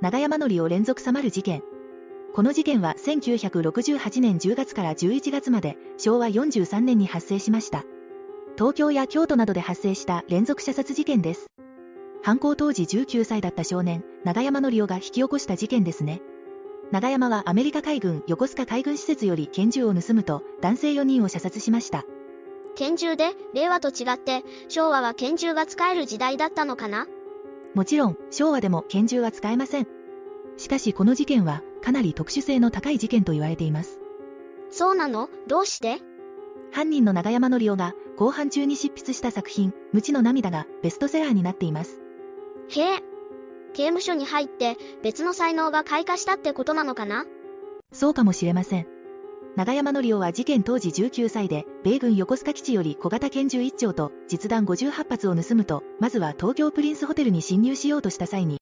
長山則を連続さまる事件。この事件は1968年10月から11月まで昭和43年に発生しました。東京や京都などで発生した連続射殺事件です。犯行当時19歳だった少年、長山則夫が引き起こした事件ですね。長山はアメリカ海軍横須賀海軍施設より拳銃を盗むと男性4人を射殺しました。拳銃で、令和と違って、昭和は拳銃が使える時代だったのかな？もちろん、昭和でも拳銃は使えません。しかしこの事件は、かなり特殊性の高い事件と言われています。そうなの？どうして？犯人の長山則夫が、後半中に執筆した作品、無知の涙がベストセラーになっています。へえ。刑務所に入って別の才能が開花したってことなのかな？そうかもしれません。長山則夫は事件当時19歳で、米軍横須賀基地より小型拳銃1丁と実弾58発を盗むと、まずは東京プリンスホテルに侵入しようとした際に、